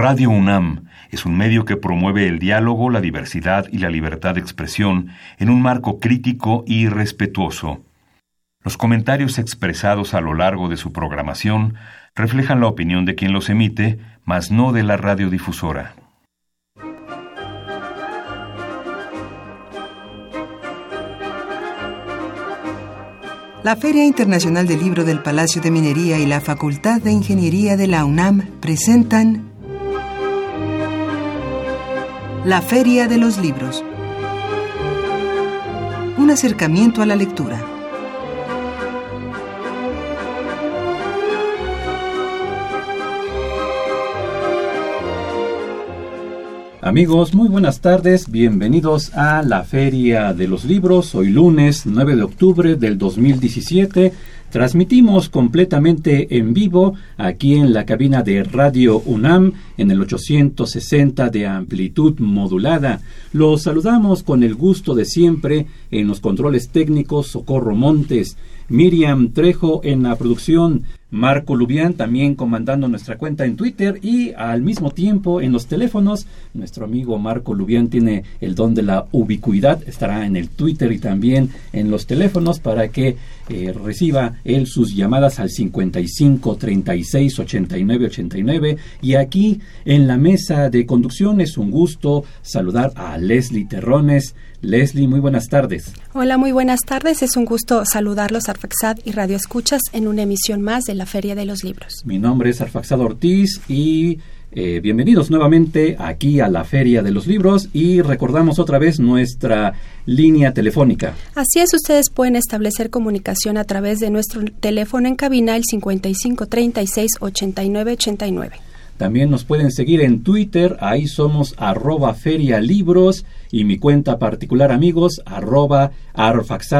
Radio UNAM es un medio que promueve el diálogo, la diversidad y la libertad de expresión en un marco crítico y respetuoso. Los comentarios expresados a lo largo de su programación reflejan la opinión de quien los emite, mas no de la radiodifusora. La Feria Internacional del Libro del Palacio de Minería y la Facultad de Ingeniería de la UNAM presentan La Feria de los Libros. Un acercamiento a la lectura. Amigos, muy buenas tardes, bienvenidos a la Feria de los Libros, hoy lunes 9 de octubre del 2017. Transmitimos completamente en vivo aquí en la cabina de Radio UNAM en el 860 de amplitud modulada. Los saludamos con el gusto de siempre en los controles técnicos Socorro Montes, Miriam Trejo en la producción, Marco Lubián también comandando nuestra cuenta en Twitter y al mismo tiempo en los teléfonos. Nuestro amigo Marco Lubián tiene el don de la ubicuidad, estará en el Twitter y también en los teléfonos para que eh, reciba él sus llamadas al 55 36 89 89 y aquí en la mesa de conducción es un gusto saludar a Leslie Terrones. Leslie, muy buenas tardes. Hola, muy buenas tardes. Es un gusto saludarlos, Arfaxad y Radio Escuchas, en una emisión más de la Feria de los Libros. Mi nombre es Arfaxad Ortiz y eh, bienvenidos nuevamente aquí a la Feria de los Libros y recordamos otra vez nuestra línea telefónica. Así es, ustedes pueden establecer comunicación a través de nuestro teléfono en cabina el 55 36 89 89. También nos pueden seguir en Twitter, ahí somos arroba ferialibros y mi cuenta particular amigos arroba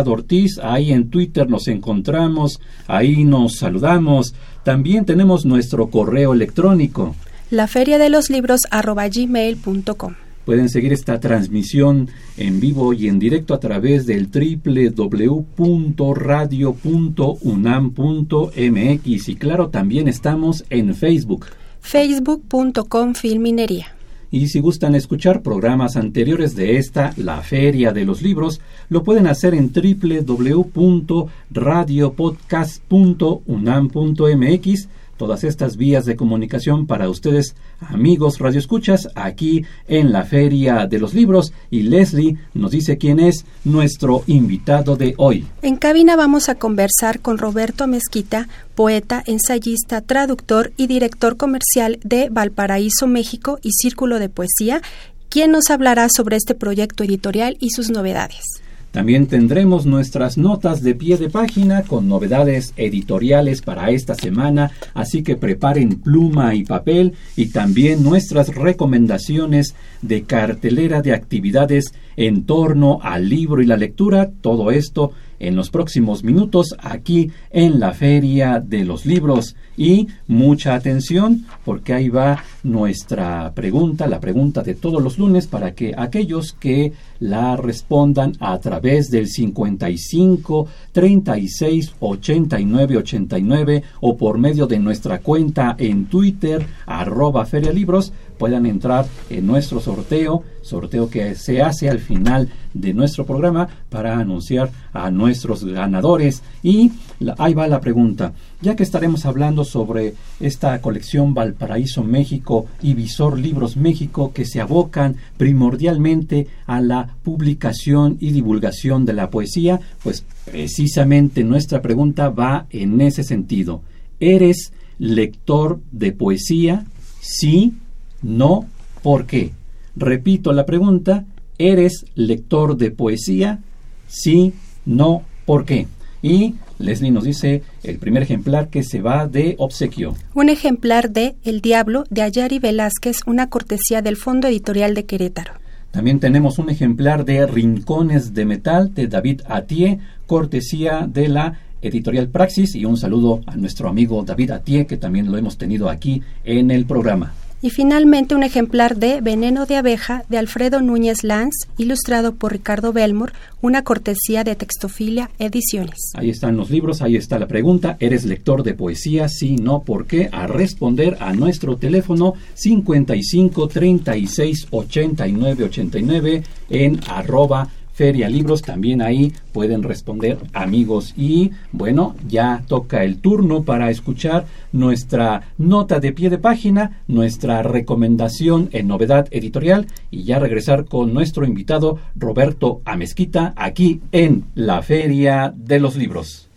Ortiz, ahí en Twitter nos encontramos, ahí nos saludamos. También tenemos nuestro correo electrónico. La feria de los libros arroba gmail.com. Pueden seguir esta transmisión en vivo y en directo a través del www.radio.unam.mx y claro, también estamos en Facebook facebook.com Filminería. Y si gustan escuchar programas anteriores de esta, la Feria de los Libros, lo pueden hacer en www.radiopodcast.unam.mx todas estas vías de comunicación para ustedes, amigos radioescuchas, aquí en la Feria de los Libros. Y Leslie nos dice quién es nuestro invitado de hoy. En cabina vamos a conversar con Roberto Mezquita, poeta, ensayista, traductor y director comercial de Valparaíso, México y Círculo de Poesía, quien nos hablará sobre este proyecto editorial y sus novedades. También tendremos nuestras notas de pie de página con novedades editoriales para esta semana, así que preparen pluma y papel y también nuestras recomendaciones de cartelera de actividades en torno al libro y la lectura, todo esto en los próximos minutos aquí en la Feria de los Libros. Y mucha atención porque ahí va nuestra pregunta, la pregunta de todos los lunes para que aquellos que la respondan a través del 55 36 89 89 o por medio de nuestra cuenta en Twitter arroba Libros puedan entrar en nuestro sorteo, sorteo que se hace al final de nuestro programa para anunciar a nuestros ganadores. Y ahí va la pregunta, ya que estaremos hablando sobre esta colección Valparaíso México y Visor Libros México que se abocan primordialmente a la publicación y divulgación de la poesía, pues precisamente nuestra pregunta va en ese sentido. ¿Eres lector de poesía? Sí, no, ¿por qué? Repito la pregunta, ¿eres lector de poesía? Sí, no, ¿por qué? Y Leslie nos dice el primer ejemplar que se va de obsequio. Un ejemplar de El Diablo de Ayari Velázquez, una cortesía del Fondo Editorial de Querétaro. También tenemos un ejemplar de Rincones de Metal de David Atié, cortesía de la Editorial Praxis y un saludo a nuestro amigo David Atié que también lo hemos tenido aquí en el programa. Y finalmente un ejemplar de Veneno de abeja de Alfredo Núñez Lanz, ilustrado por Ricardo Belmore, una cortesía de Textofilia Ediciones. Ahí están los libros, ahí está la pregunta. ¿Eres lector de poesía? Sí, no, ¿por qué? A responder a nuestro teléfono 55 36 89 89 en arroba Feria Libros, también ahí pueden responder amigos. Y bueno, ya toca el turno para escuchar nuestra nota de pie de página, nuestra recomendación en novedad editorial y ya regresar con nuestro invitado Roberto Amezquita aquí en la Feria de los Libros.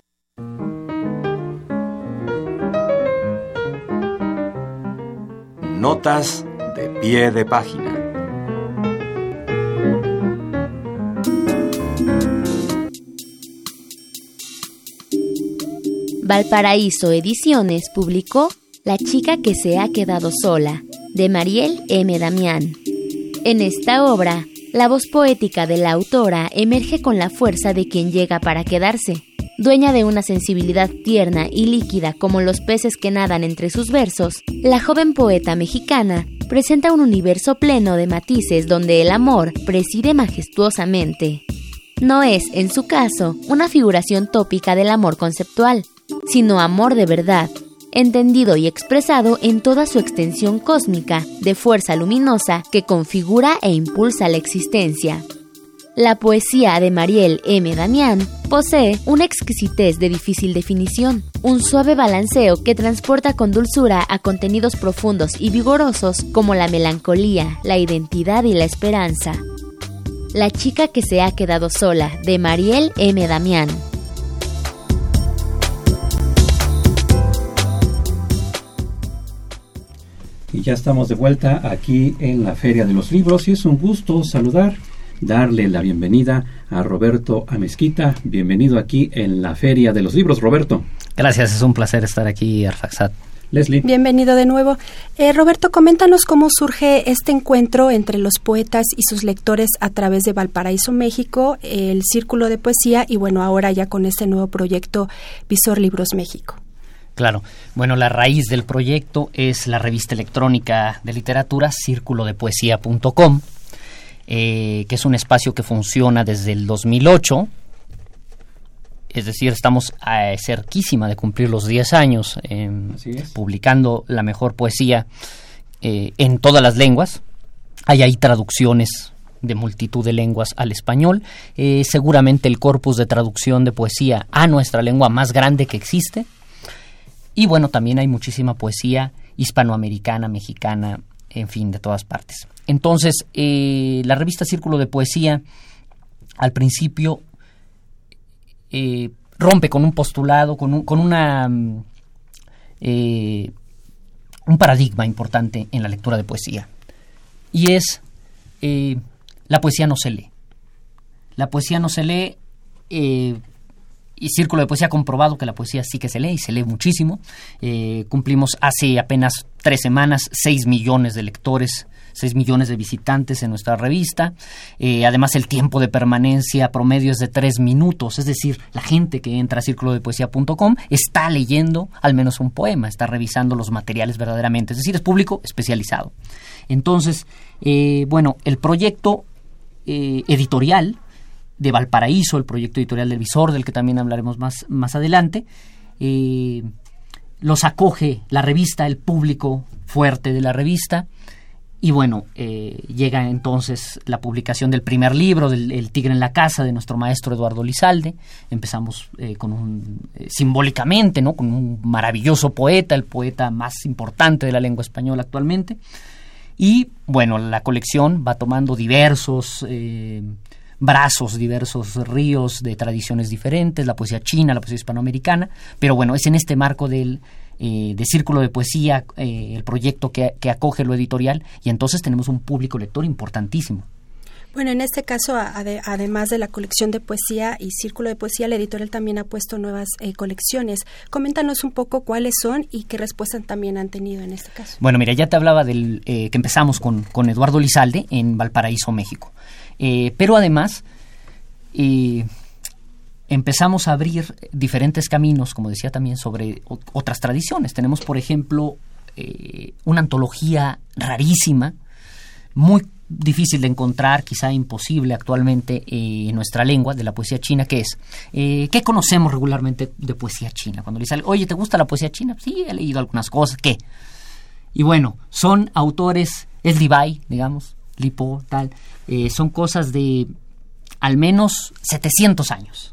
Notas de pie de página. Valparaíso Ediciones publicó La chica que se ha quedado sola, de Mariel M. Damián. En esta obra, la voz poética de la autora emerge con la fuerza de quien llega para quedarse. Dueña de una sensibilidad tierna y líquida como los peces que nadan entre sus versos, la joven poeta mexicana presenta un universo pleno de matices donde el amor preside majestuosamente. No es, en su caso, una figuración tópica del amor conceptual, sino amor de verdad, entendido y expresado en toda su extensión cósmica, de fuerza luminosa que configura e impulsa la existencia. La poesía de Mariel M. Damián posee una exquisitez de difícil definición, un suave balanceo que transporta con dulzura a contenidos profundos y vigorosos como la melancolía, la identidad y la esperanza. La chica que se ha quedado sola, de Mariel M. Damián. Y ya estamos de vuelta aquí en la Feria de los Libros y es un gusto saludar, darle la bienvenida a Roberto Amezquita. Bienvenido aquí en la Feria de los Libros, Roberto. Gracias, es un placer estar aquí, Arfaxat. Leslie. Bienvenido de nuevo. Eh, Roberto, coméntanos cómo surge este encuentro entre los poetas y sus lectores a través de Valparaíso, México, el Círculo de Poesía y bueno, ahora ya con este nuevo proyecto Visor Libros México. Claro. Bueno, la raíz del proyecto es la revista electrónica de literatura círculo de poesía.com, eh, que es un espacio que funciona desde el 2008. Es decir, estamos eh, cerquísima de cumplir los 10 años publicando la mejor poesía eh, en todas las lenguas. Hay ahí traducciones de multitud de lenguas al español. seguramente el corpus de traducción de poesía a nuestra lengua más grande que existe. Y bueno, también hay muchísima poesía hispanoamericana, mexicana, en fin, de todas partes. Entonces, eh, la revista Círculo de Poesía, al principio, eh, rompe con un postulado, con, un, con una... Mm, eh, un paradigma importante en la lectura de poesía. Y es, la poesía no se lee. La poesía no se lee y Círculo de Poesía ha comprobado que la poesía sí que se lee y se lee muchísimo. Eh, cumplimos hace apenas tres semanas seis millones de lectores 6 millones de visitantes en nuestra revista. Eh, además, el tiempo de permanencia promedio es de 3 minutos, es decir, la gente que entra a círculo de poesía.com está leyendo al menos un poema, está revisando los materiales verdaderamente, es decir, es público especializado. Entonces, eh, bueno, el proyecto editorial de Valparaíso, el proyecto editorial del Visor, del que también hablaremos más, más adelante. Eh, los acoge la revista, el público fuerte de la revista. Y bueno, eh, llega entonces la publicación del primer libro, del El Tigre en la Casa, de nuestro maestro Eduardo Lizalde. Empezamos eh, con un, simbólicamente, ¿no? Con un maravilloso poeta, el poeta más importante de la lengua española actualmente. Y bueno, la colección va tomando diversos brazos, diversos ríos de tradiciones diferentes, la poesía china, la poesía hispanoamericana, pero bueno, es en este marco del eh, de Círculo de Poesía, eh, el proyecto que, acoge lo editorial, y entonces tenemos un público lector importantísimo. Bueno, en este caso, además de la colección de poesía y Círculo de Poesía, la editorial también ha puesto nuevas eh, colecciones. Coméntanos un poco cuáles son y qué respuestas también han tenido en este caso. Bueno, mira, ya te hablaba del que empezamos con, con Eduardo Lizalde en Valparaíso, México. Eh, pero además empezamos a abrir diferentes caminos, como decía también, sobre otras tradiciones. Tenemos, por ejemplo, eh, una antología rarísima, muy difícil de encontrar, quizá imposible actualmente eh, en nuestra lengua de la poesía china, que es, ¿qué conocemos regularmente de poesía china? Cuando le dice, oye, ¿te gusta la poesía china? Sí, he leído algunas cosas, ¿qué? Y bueno, son autores, es Levi, digamos, Lipo, tal, eh, son cosas de al menos 700 años.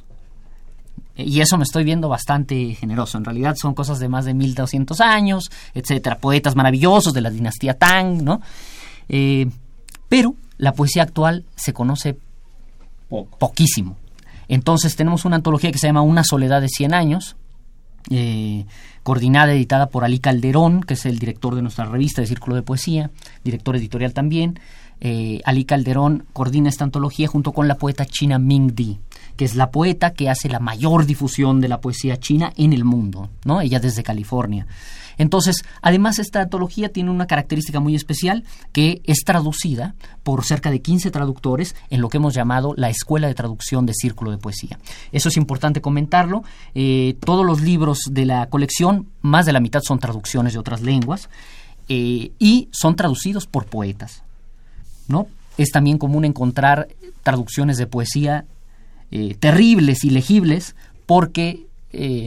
Y eso me estoy viendo bastante generoso. En realidad son cosas de más de 1200 años, etcétera. Poetas maravillosos de la dinastía Tang, ¿no? Eh, pero la poesía actual se conoce poquísimo. Entonces tenemos una antología que se llama Una soledad de 100 años, eh, coordinada, editada por Ali Calderón, que es el director de nuestra revista de Círculo de Poesía, director editorial también. Eh, Ali Calderón coordina esta antología junto con la poeta china Ming Di, que es la poeta que hace la mayor difusión de la poesía china en el mundo, ¿no? Ella desde California. Entonces, además esta antología tiene una característica muy especial que es traducida por cerca de 15 traductores en lo que hemos llamado la Escuela de Traducción de Círculo de Poesía. Eso es importante comentarlo. Eh, todos los libros de la colección, más de la mitad son traducciones de otras lenguas eh, y son traducidos por poetas. ¿No? Es también común encontrar traducciones de poesía eh, terribles y legibles porque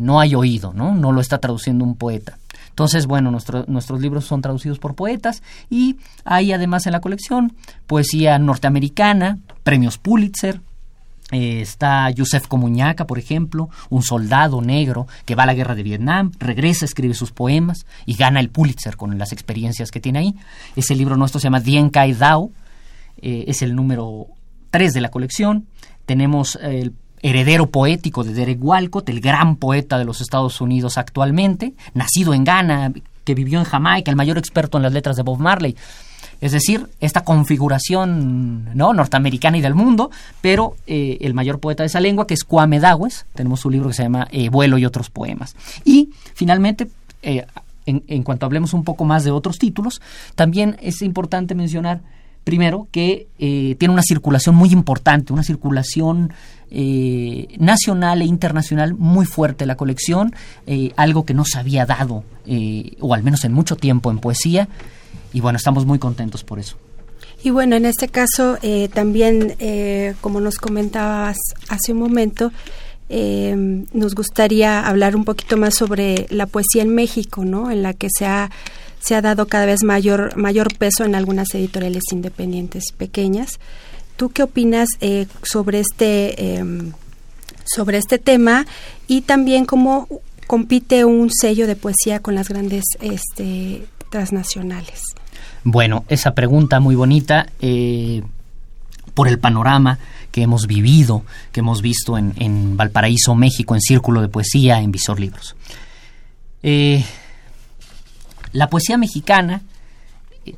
no hay oído, ¿no? Lo está traduciendo un poeta. Entonces, bueno, nuestros libros son traducidos por poetas y hay además en la colección poesía norteamericana, premios Pulitzer, eh, está Yusef Comuñaca, por ejemplo, un soldado negro que va a la guerra de Vietnam, regresa, escribe sus poemas y gana el Pulitzer con las experiencias que tiene ahí. Ese libro nuestro se llama Dien Kai Dao, eh, es el número 3 de la colección. Tenemos el heredero poético de Derek Walcott, el gran poeta de los Estados Unidos actualmente, nacido en Ghana, que vivió en Jamaica, el mayor experto en las letras de Bob Marley. Es decir, esta configuración ¿no? norteamericana y del mundo, pero eh, el mayor poeta de esa lengua, que es Kwame Dawes, tenemos su libro que se llama eh, Vuelo y otros poemas. Y finalmente, eh, en, en cuanto hablemos un poco más de otros títulos, también es importante mencionar primero que tiene una circulación muy importante, una circulación eh, nacional e internacional muy fuerte la colección, eh, algo que no se había dado, eh, o al menos en mucho tiempo en poesía, y bueno, estamos muy contentos por eso. Y bueno, en este caso también, como nos comentabas hace un momento, nos gustaría hablar un poquito más sobre la poesía en México, ¿no? En la que se ha se ha dado cada vez mayor mayor peso en algunas editoriales independientes pequeñas. ¿Tú qué opinas eh, sobre este em, sobre este tema y también cómo compite un sello de poesía con las grandes este, transnacionales? Bueno, esa pregunta muy bonita eh, por el panorama que hemos vivido, que hemos visto en, Valparaíso, México, en Círculo de Poesía, en Visor Libros. Eh, la poesía mexicana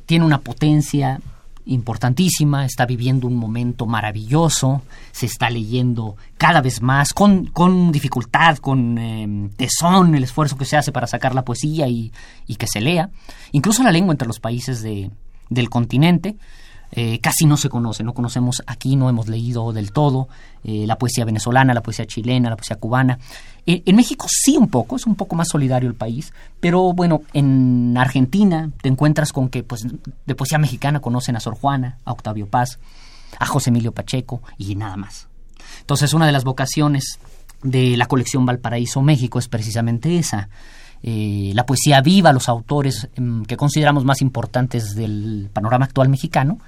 tiene una potencia importantísima, está viviendo un momento maravilloso, se está leyendo cada vez más, con, con dificultad, con em, tesón, el esfuerzo que se hace para sacar la poesía y, y que se lea. Incluso la lengua entre los países de, del continente eh, casi no se conoce, no conocemos aquí, no hemos leído del todo eh, la poesía venezolana, la poesía chilena, la poesía cubana. Eh, en México sí un poco, es un poco más solidario el país, pero bueno, en Argentina te encuentras con que pues, de poesía mexicana conocen a Sor Juana, a Octavio Paz, a José Emilio Pacheco y nada más. Entonces una de las vocaciones de la colección Valparaíso México es precisamente esa. La poesía viva, los autores em, que consideramos más importantes del panorama actual mexicano,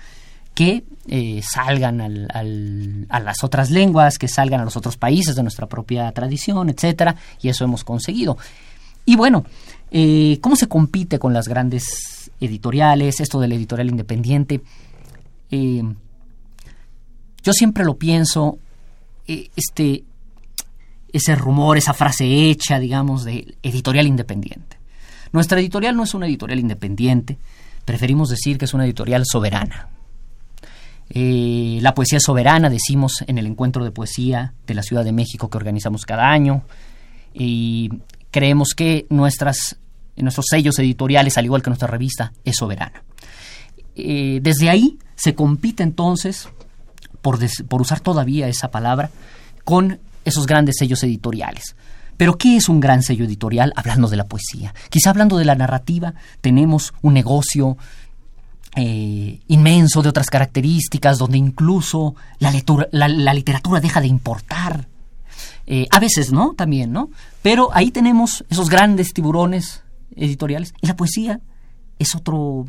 que eh, salgan a las otras lenguas, que salgan a los otros países de nuestra propia tradición, etcétera, y eso hemos conseguido. Y bueno, eh, ¿cómo se compite con las grandes editoriales, esto del editorial independiente? Eh, yo siempre lo pienso, este, ese rumor, esa frase hecha, digamos, de editorial independiente. Nuestra editorial no es una editorial independiente, preferimos decir que es una editorial soberana eh, la poesía soberana, decimos en el encuentro de poesía de la Ciudad de México que organizamos cada año. Y creemos que nuestras, nuestros sellos editoriales, al igual que nuestra revista, es soberana. Eh, desde ahí se compite entonces, por, por usar todavía esa palabra, con esos grandes sellos editoriales. Pero ¿qué es un gran sello editorial hablando de la poesía? Quizá hablando de la narrativa tenemos un negocio eh, inmenso de otras características, donde incluso la, la, literatura deja de importar. Eh, a veces, ¿no? También, ¿no? Pero ahí tenemos esos grandes tiburones editoriales. Y la poesía es otro,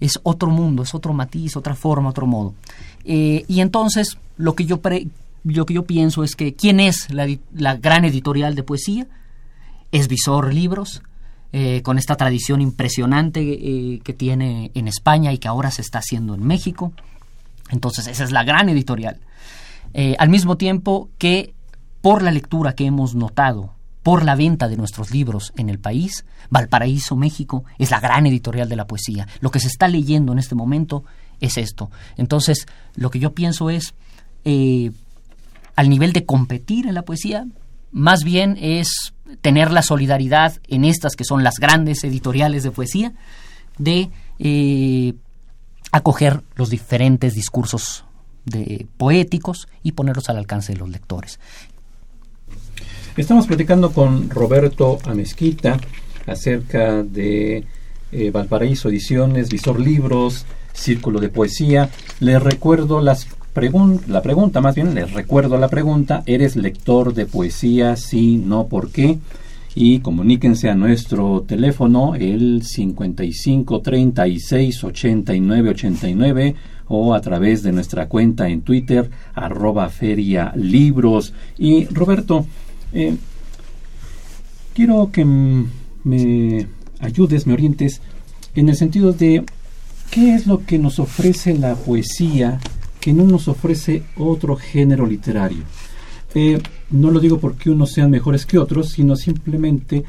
es otro mundo, es otro matiz, otra forma, otro modo. Eh, y entonces, lo que yo, lo que yo pienso es que, ¿quién es la, gran editorial de poesía? Es Visor Libros, eh, con esta tradición impresionante eh, que tiene en España y que ahora se está haciendo en México. Entonces, esa es la gran editorial. al mismo tiempo que, por la lectura que hemos notado por la venta de nuestros libros en el país, Valparaíso, México, es la gran editorial de la poesía. Lo que se está leyendo en este momento es esto. Entonces, lo que yo pienso es, eh, al nivel de competir en la poesía, más bien es tener la solidaridad en estas que son las grandes editoriales de poesía, de eh, acoger los diferentes discursos de poéticos y ponerlos al alcance de los lectores. Estamos platicando con Roberto Amezquita acerca de eh, Valparaíso Ediciones, Visor Libros, Círculo de Poesía. Les recuerdo las la pregunta, más bien les recuerdo la pregunta, ¿eres lector de poesía? Sí, no, ¿por qué? Y comuníquense a nuestro teléfono, el 55 36 89 89 o a través de nuestra cuenta en Twitter, arroba feria libros. Y Roberto, eh, quiero que me ayudes, me orientes en el sentido de qué es lo que nos ofrece la poesía que no nos ofrece otro género literario. Eh, no lo digo porque unos sean mejores que otros, sino simplemente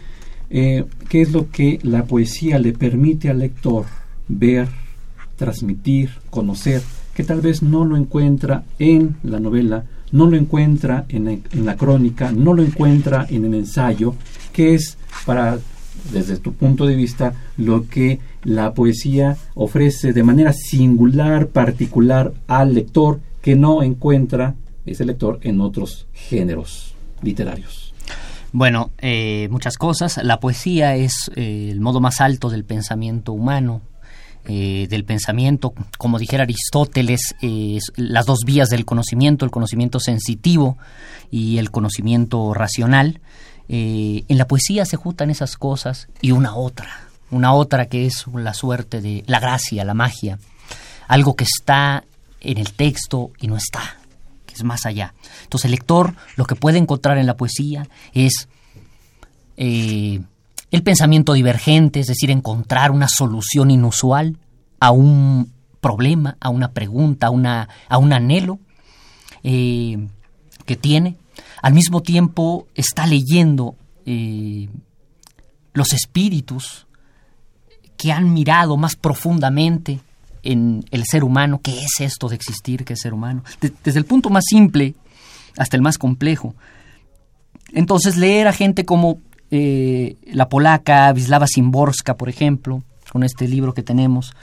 eh, qué es lo que la poesía le permite al lector ver, transmitir, conocer, que tal vez no lo encuentra en la novela no lo encuentra en, la crónica, no lo encuentra en el ensayo, que es para, desde tu punto de vista, lo que la poesía ofrece de manera singular, particular al lector, que no encuentra ese lector en otros géneros literarios. Bueno, eh, muchas cosas. La poesía es eh, el modo más alto del pensamiento humano. Eh, del pensamiento, como dijera Aristóteles, las dos vías del conocimiento, el conocimiento sensitivo y el conocimiento racional. En la poesía se juntan esas cosas y una otra, una otra que es la suerte de la gracia, la magia, algo que está en el texto y no está, que es más allá. Entonces el lector lo que puede encontrar en la poesía es eh, el pensamiento divergente, es decir, encontrar una solución inusual a un problema, a una pregunta, a, una, a un anhelo eh, que tiene. Al mismo tiempo está leyendo eh, los espíritus que han mirado más profundamente en el ser humano, qué es esto de existir, qué es ser humano, desde el punto más simple hasta el más complejo. Entonces leer a gente como eh, la polaca Wisława Szymborska, por ejemplo, con este libro que tenemos,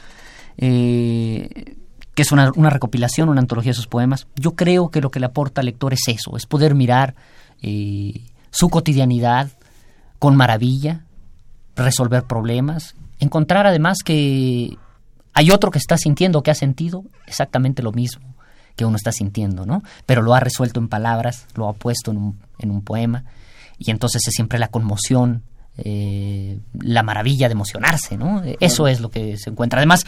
eh, que es una, recopilación, una antología de sus poemas. Yo creo que lo que le aporta al lector es eso, es poder mirar eh, su cotidianidad con maravilla, resolver problemas, encontrar además que hay otro que está sintiendo, que ha sentido exactamente lo mismo que uno está sintiendo, ¿no? Pero lo ha resuelto en palabras, lo ha puesto en un, en un poema y entonces es siempre la conmoción, eh, la maravilla de emocionarse, ¿no? Eso es lo que se encuentra. Además,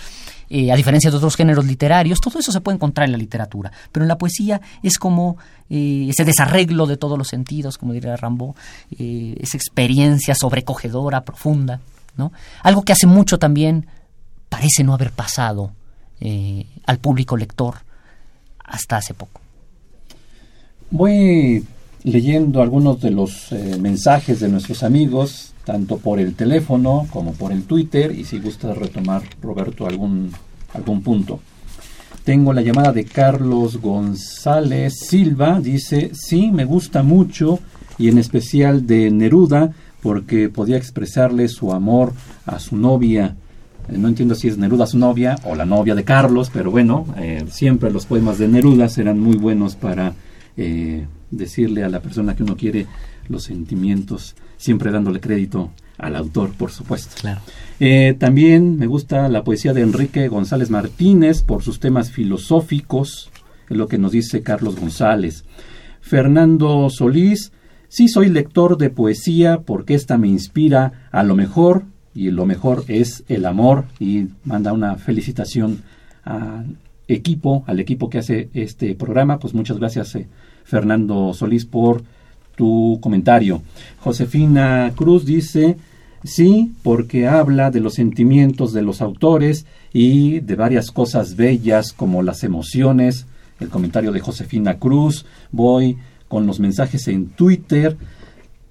eh, a diferencia de otros géneros literarios, todo eso se puede encontrar en la literatura, pero en la poesía es como eh, ese desarreglo de todos los sentidos, como diría Rambo, esa experiencia sobrecogedora, profunda, ¿no? Algo que hace mucho también parece no haber pasado al público lector hasta hace poco. Voy leyendo algunos de los eh, mensajes de nuestros amigos, tanto por el teléfono como por el Twitter, y si gusta retomar, Roberto, algún, algún punto. Tengo la llamada de Carlos González Silva, dice, sí, me gusta mucho, y en especial de Neruda, porque podía expresarle su amor a su novia. Eh, no entiendo si es Neruda su novia o la novia de Carlos, pero bueno, eh, siempre los poemas de Neruda serán muy buenos para decirle a la persona que uno quiere los sentimientos, siempre dándole crédito al autor, por supuesto. Claro. Eh, también me gusta la poesía de Enrique González Martínez por sus temas filosóficos, es lo que nos dice Carlos González. Fernando Solís, sí soy lector de poesía porque esta me inspira a lo mejor y lo mejor es el amor y manda una felicitación al equipo, al equipo que hace este programa. Pues muchas gracias eh, Fernando Solís por tu comentario. Josefina Cruz dice, sí, porque habla de los sentimientos de los autores y de varias cosas bellas como las emociones. El comentario de Josefina Cruz. Voy con los mensajes en Twitter.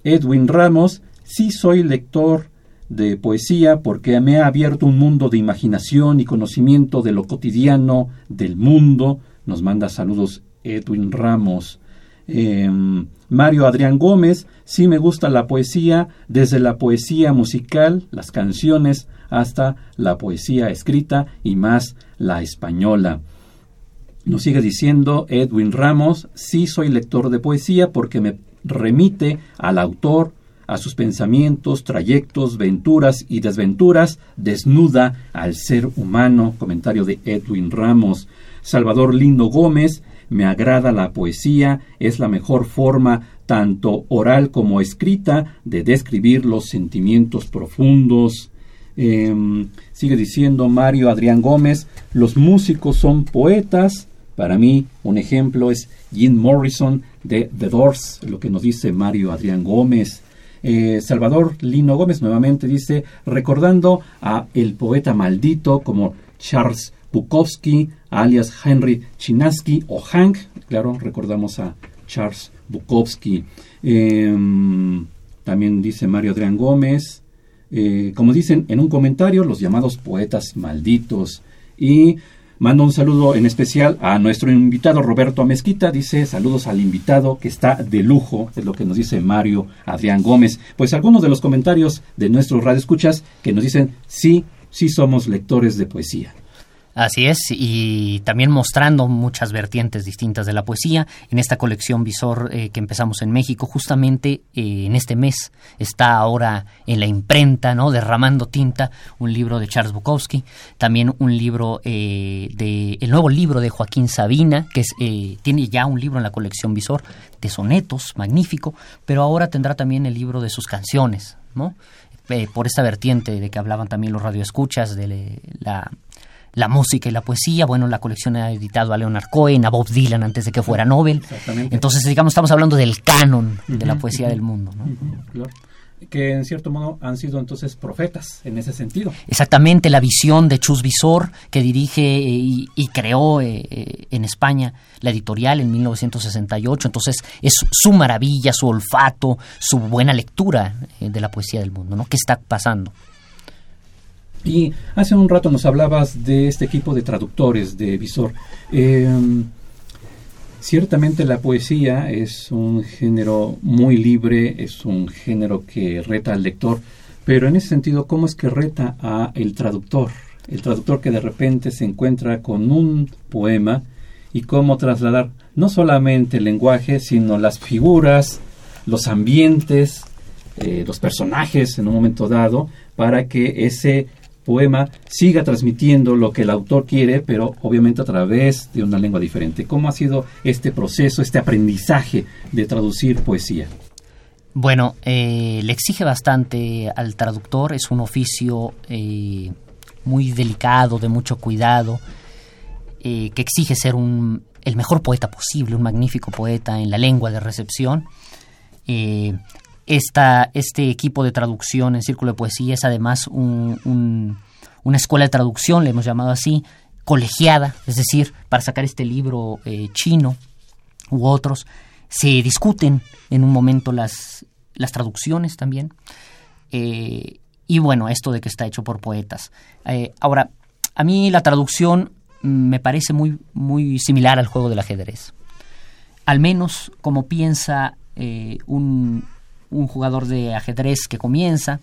Edwin Ramos, sí soy lector de poesía porque me ha abierto un mundo de imaginación y conocimiento de lo cotidiano del mundo. Nos manda saludos Edwin Ramos. Em, Mario Adrián Gómez, sí me gusta la poesía, desde la poesía musical, las canciones, hasta la poesía escrita y más la española. Nos sigue diciendo Edwin Ramos, sí soy lector de poesía porque me remite al autor, a sus pensamientos, trayectos, venturas y desventuras, desnuda al ser humano. Comentario de Edwin Ramos. Salvador Lindo Gómez, me agrada la poesía, es la mejor forma, tanto oral como escrita, de describir los sentimientos profundos. Em, sigue diciendo Mario Adrián Gómez, los músicos son poetas. Para mí, un ejemplo es Jim Morrison de The Doors, lo que nos dice Mario Adrián Gómez. Eh, Salvador Lino Gómez nuevamente dice, recordando a el poeta maldito como Charles Bukowski, alias Henry Chinaski o Hank, claro, recordamos a Charles Bukowski. Em, también dice Mario Adrián Gómez, eh, como dicen en un comentario, los llamados poetas malditos. Y Mando un saludo en especial a nuestro invitado Roberto Amezquita. Dice saludos al invitado que está de lujo, es lo que nos dice Mario Adrián Gómez. Pues algunos de los comentarios de nuestros radioescuchas que nos dicen sí, sí somos lectores de poesía. Así es, y también mostrando muchas vertientes distintas de la poesía. En esta colección Visor eh, que empezamos en México, justamente eh, en este mes está ahora en la imprenta, ¿no? Derramando tinta, un libro de Charles Bukowski, también un libro eh, de, el nuevo libro de Joaquín Sabina, que es, tiene ya un libro en la colección Visor de sonetos, magnífico, pero ahora tendrá también el libro de sus canciones, ¿no? por esta vertiente de que hablaban también los radioescuchas de la la música y la poesía. Bueno, la colección ha editado a Leonard Cohen, a Bob Dylan antes de que fuera Nobel. Entonces, digamos, estamos hablando del canon de la poesía del mundo. ¿no? Que en cierto modo han sido entonces profetas en ese sentido. Exactamente, la visión de Chus Visor, que dirige y, creó eh, eh, en España la editorial en 1968. Entonces, es su maravilla, su olfato, su buena lectura eh, de la poesía del mundo. ¿no? ¿Qué está pasando? Y hace un rato nos hablabas de este equipo de traductores de Visor. Em, ciertamente la poesía es un género muy libre, es un género que reta al lector, pero en ese sentido, ¿cómo es que reta a el traductor? El traductor que de repente se encuentra con un poema y cómo trasladar no solamente el lenguaje, sino las figuras, los ambientes, eh, los personajes en un momento dado, para que ese poema siga transmitiendo lo que el autor quiere, pero obviamente a través de una lengua diferente. ¿Cómo ha sido este proceso, este aprendizaje de traducir poesía? Bueno, eh, le exige bastante al traductor, es un oficio eh, muy delicado, de mucho cuidado, eh, que exige ser un, el mejor poeta posible, un magnífico poeta en la lengua de recepción. Esta, este equipo de traducción en Círculo de Poesía es además un, una escuela de traducción, le hemos llamado así, colegiada, es decir, para sacar este libro eh, chino u otros, se discuten en un momento las, las traducciones también. Eh, y bueno, esto de que está hecho por poetas. Eh, ahora, a mí la traducción me parece muy, muy similar al juego del ajedrez. Al menos como piensa un, un jugador de ajedrez que comienza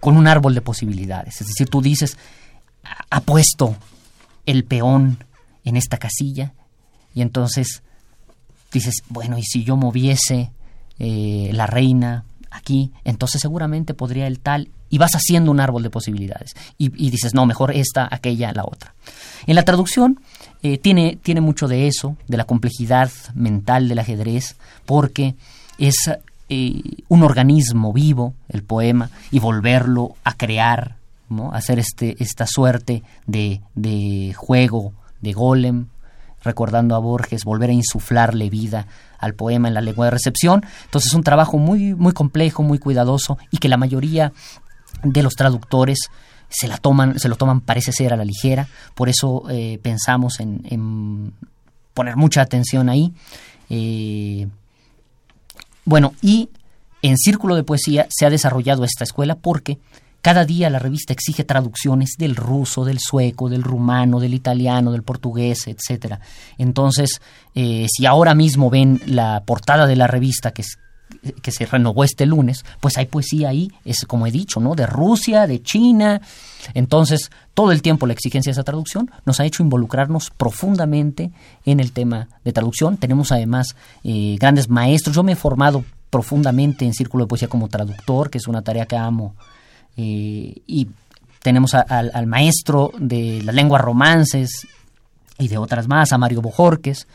con un árbol de posibilidades. Es decir, tú dices, ha puesto el peón en esta casilla y entonces dices, bueno, ¿y si yo moviese eh, la reina aquí? Entonces seguramente podría el tal, y vas haciendo un árbol de posibilidades. Y, dices, no, mejor esta, aquella, la otra. En la traducción eh, tiene, tiene mucho de eso, de la complejidad mental del ajedrez, porque es eh, un organismo vivo, el poema, y volverlo a crear, ¿no? hacer este, esta suerte de, de juego, de golem, recordando a Borges, volver a insuflarle vida al poema en la lengua de recepción. Entonces es un trabajo muy, muy complejo, muy cuidadoso y que la mayoría de los traductores se la toman, se lo toman, parece ser a la ligera. Por eso eh, pensamos en, poner mucha atención ahí. Eh, bueno, y en Círculo de Poesía se ha desarrollado esta escuela porque cada día la revista exige traducciones del ruso, del sueco, del rumano, del italiano, del portugués, etcétera. Entonces, eh, si ahora mismo ven la portada de la revista que, que se renovó este lunes, pues hay poesía ahí, es como he dicho, ¿no? De Rusia, de China. Entonces, todo el tiempo la exigencia de esa traducción nos ha hecho involucrarnos profundamente en el tema de traducción. Tenemos además eh, grandes maestros. Yo me he formado profundamente en Círculo de Poesía como traductor, que es una tarea que amo eh, y tenemos al maestro de las lenguas romances y de otras más, a Mario Bojorques,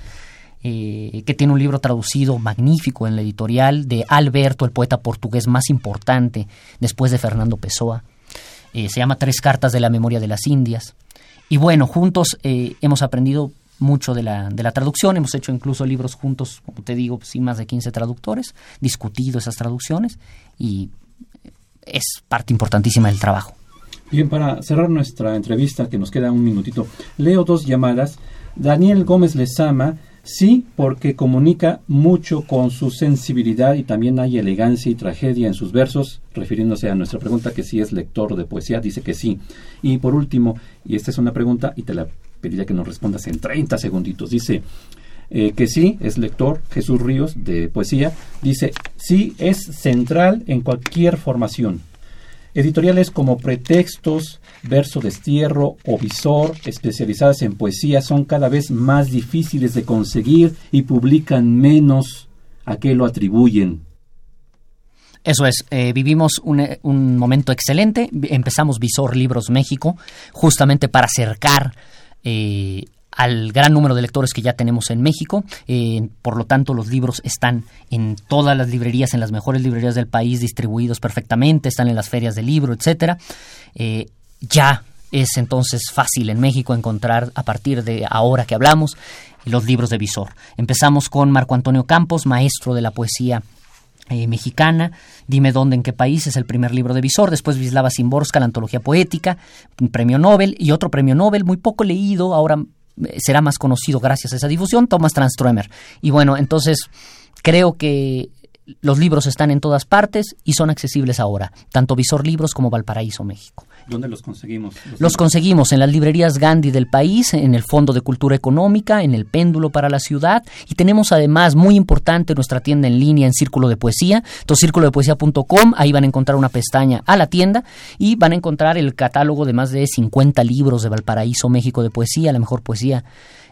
eh, que tiene un libro traducido magnífico en la editorial de Alberto, el poeta portugués más importante después de Fernando Pessoa. Eh, se llama Tres Cartas de la Memoria de las Indias. Y bueno, juntos hemos aprendido mucho de la, de la traducción, hemos hecho incluso libros juntos, como te digo, sin más de 15 traductores, discutido esas traducciones y es parte importantísima del trabajo. Bien, para cerrar nuestra entrevista, que nos queda un minutito, leo dos llamadas. Daniel Gómez Lezama, sí, porque comunica mucho con su sensibilidad y también hay elegancia y tragedia en sus versos, refiriéndose a nuestra pregunta que si es lector de poesía, dice que sí. Y por último, y esta es una pregunta y te la pediría que nos respondas en 30 segunditos, dice, eh, que sí, es lector, Jesús Ríos, de poesía, dice, sí, es central en cualquier formación. Editoriales como Pretextos, Verso Destierro o Visor, especializadas en poesía, son cada vez más difíciles de conseguir y publican menos a qué lo atribuyen. Eso es, eh, vivimos un, un, momento excelente. Empezamos Visor Libros México justamente para acercar eh, al gran número de lectores que ya tenemos en México. Eh, por lo tanto, los libros están en todas las librerías, en las mejores librerías del país, distribuidos perfectamente, están en las ferias de libro, etcétera. Ya es entonces fácil en México encontrar a partir de ahora que hablamos los libros de Visor. Empezamos con Marco Antonio Campos, maestro de la poesía eh, mexicana. Dime dónde, en qué país es el primer libro de Visor. Después Vislava Simborska, la antología poética, un premio Nobel y otro premio Nobel muy poco leído, ahora será más conocido gracias a esa difusión, Thomas Tranströmer. Y bueno, entonces creo que los libros están en todas partes y son accesibles ahora, tanto Visor Libros como Valparaíso, México. ¿Dónde los conseguimos? Los, conseguimos en las librerías Gandhi del país, en el Fondo de Cultura Económica, en el Péndulo para la Ciudad y tenemos además muy importante nuestra tienda en línea en Círculo de Poesía, entonces círculodepoesía.com, ahí van a encontrar una pestaña a la tienda y van a encontrar el catálogo de más de 50 libros de Valparaíso, México de poesía, la mejor poesía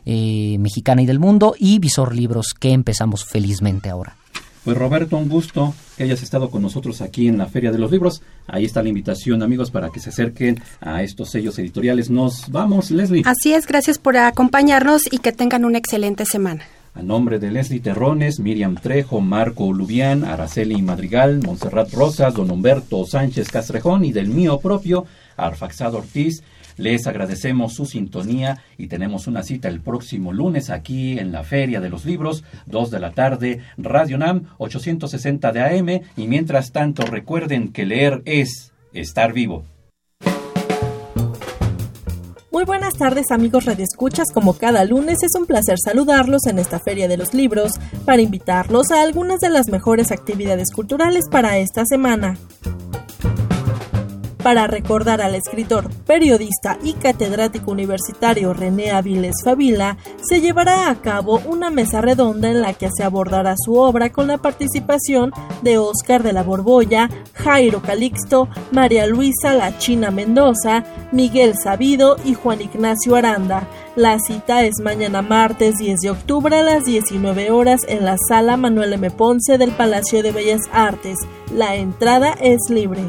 eh, mexicana y del mundo y Visor Libros que empezamos felizmente ahora. Pues Roberto, un gusto que hayas estado con nosotros aquí en la Feria de los Libros. Ahí está la invitación, amigos, para que se acerquen a estos sellos editoriales. Nos vamos, Leslie. Así es, gracias por acompañarnos y que tengan una excelente semana. A nombre de Leslie Terrones, Miriam Trejo, Marco Lubián, Araceli Madrigal, Montserrat Rosas, Don Humberto Sánchez Castrejón y del mío propio, Arfaxado Ortiz, les agradecemos su sintonía y tenemos una cita el próximo lunes aquí en la Feria de los Libros, 2 de la tarde, Radio NAM 860 de AM y mientras tanto recuerden que leer es estar vivo. Muy buenas tardes amigos Escuchas, como cada lunes es un placer saludarlos en esta Feria de los Libros para invitarlos a algunas de las mejores actividades culturales para esta semana. Para recordar al escritor, periodista y catedrático universitario René Aviles Favila, se llevará a cabo una mesa redonda en la que se abordará su obra con la participación de Óscar de la Borbolla, Jairo Calixto, María Luisa La China Mendoza, Miguel Sabido y Juan Ignacio Aranda. La cita es mañana martes 10 de octubre a las 19 horas en la sala Manuel M. Ponce del Palacio de Bellas Artes. La entrada es libre.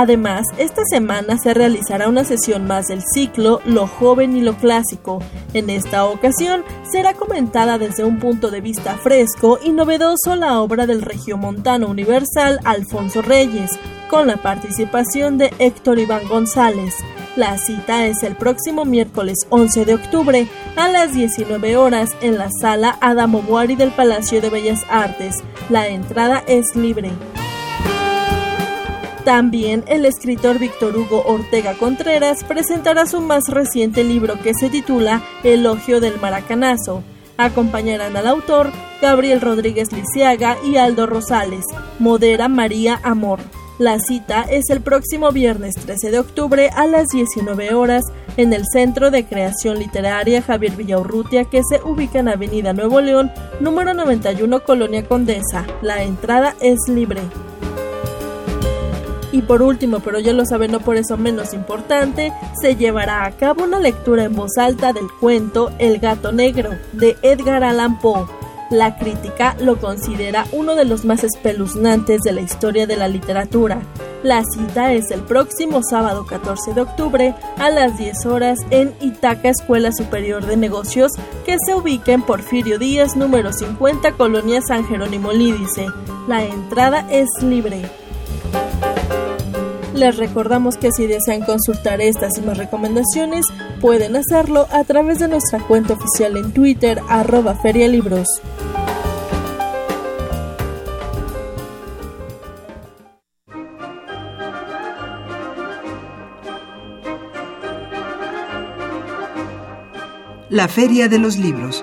Además, esta semana se realizará una sesión más del ciclo Lo joven y lo clásico. En esta ocasión será comentada desde un punto de vista fresco y novedoso la obra del regiomontano universal Alfonso Reyes, con la participación de Héctor Iván González. La cita es el próximo miércoles 11 de octubre a las 19 horas en la sala Adamo Buari del Palacio de Bellas Artes. La entrada es libre. También el escritor Víctor Hugo Ortega Contreras presentará su más reciente libro que se titula Elogio del Maracanazo. Acompañarán al autor Gabriel Rodríguez Lisiaga y Aldo Rosales. Modera María Amor. La cita es el próximo viernes 13 de octubre a las 19 horas en el Centro de Creación Literaria Javier Villaurrutia que se ubica en Avenida Nuevo León, número 91, Colonia Condesa. La entrada es libre. Y por último, pero ya lo saben, no por eso menos importante, se llevará a cabo una lectura en voz alta del cuento El gato negro de Edgar Allan Poe. La crítica lo considera uno de los más espeluznantes de la historia de la literatura. La cita es el próximo sábado 14 de octubre a las 10 horas en Itaca Escuela Superior de Negocios, que se ubica en Porfirio Díaz número 50, Colonia San Jerónimo Lídice. La entrada es libre. Les recordamos que si desean consultar estas y más recomendaciones, pueden hacerlo a través de nuestra cuenta oficial en Twitter, arroba ferialibros. La Feria de los Libros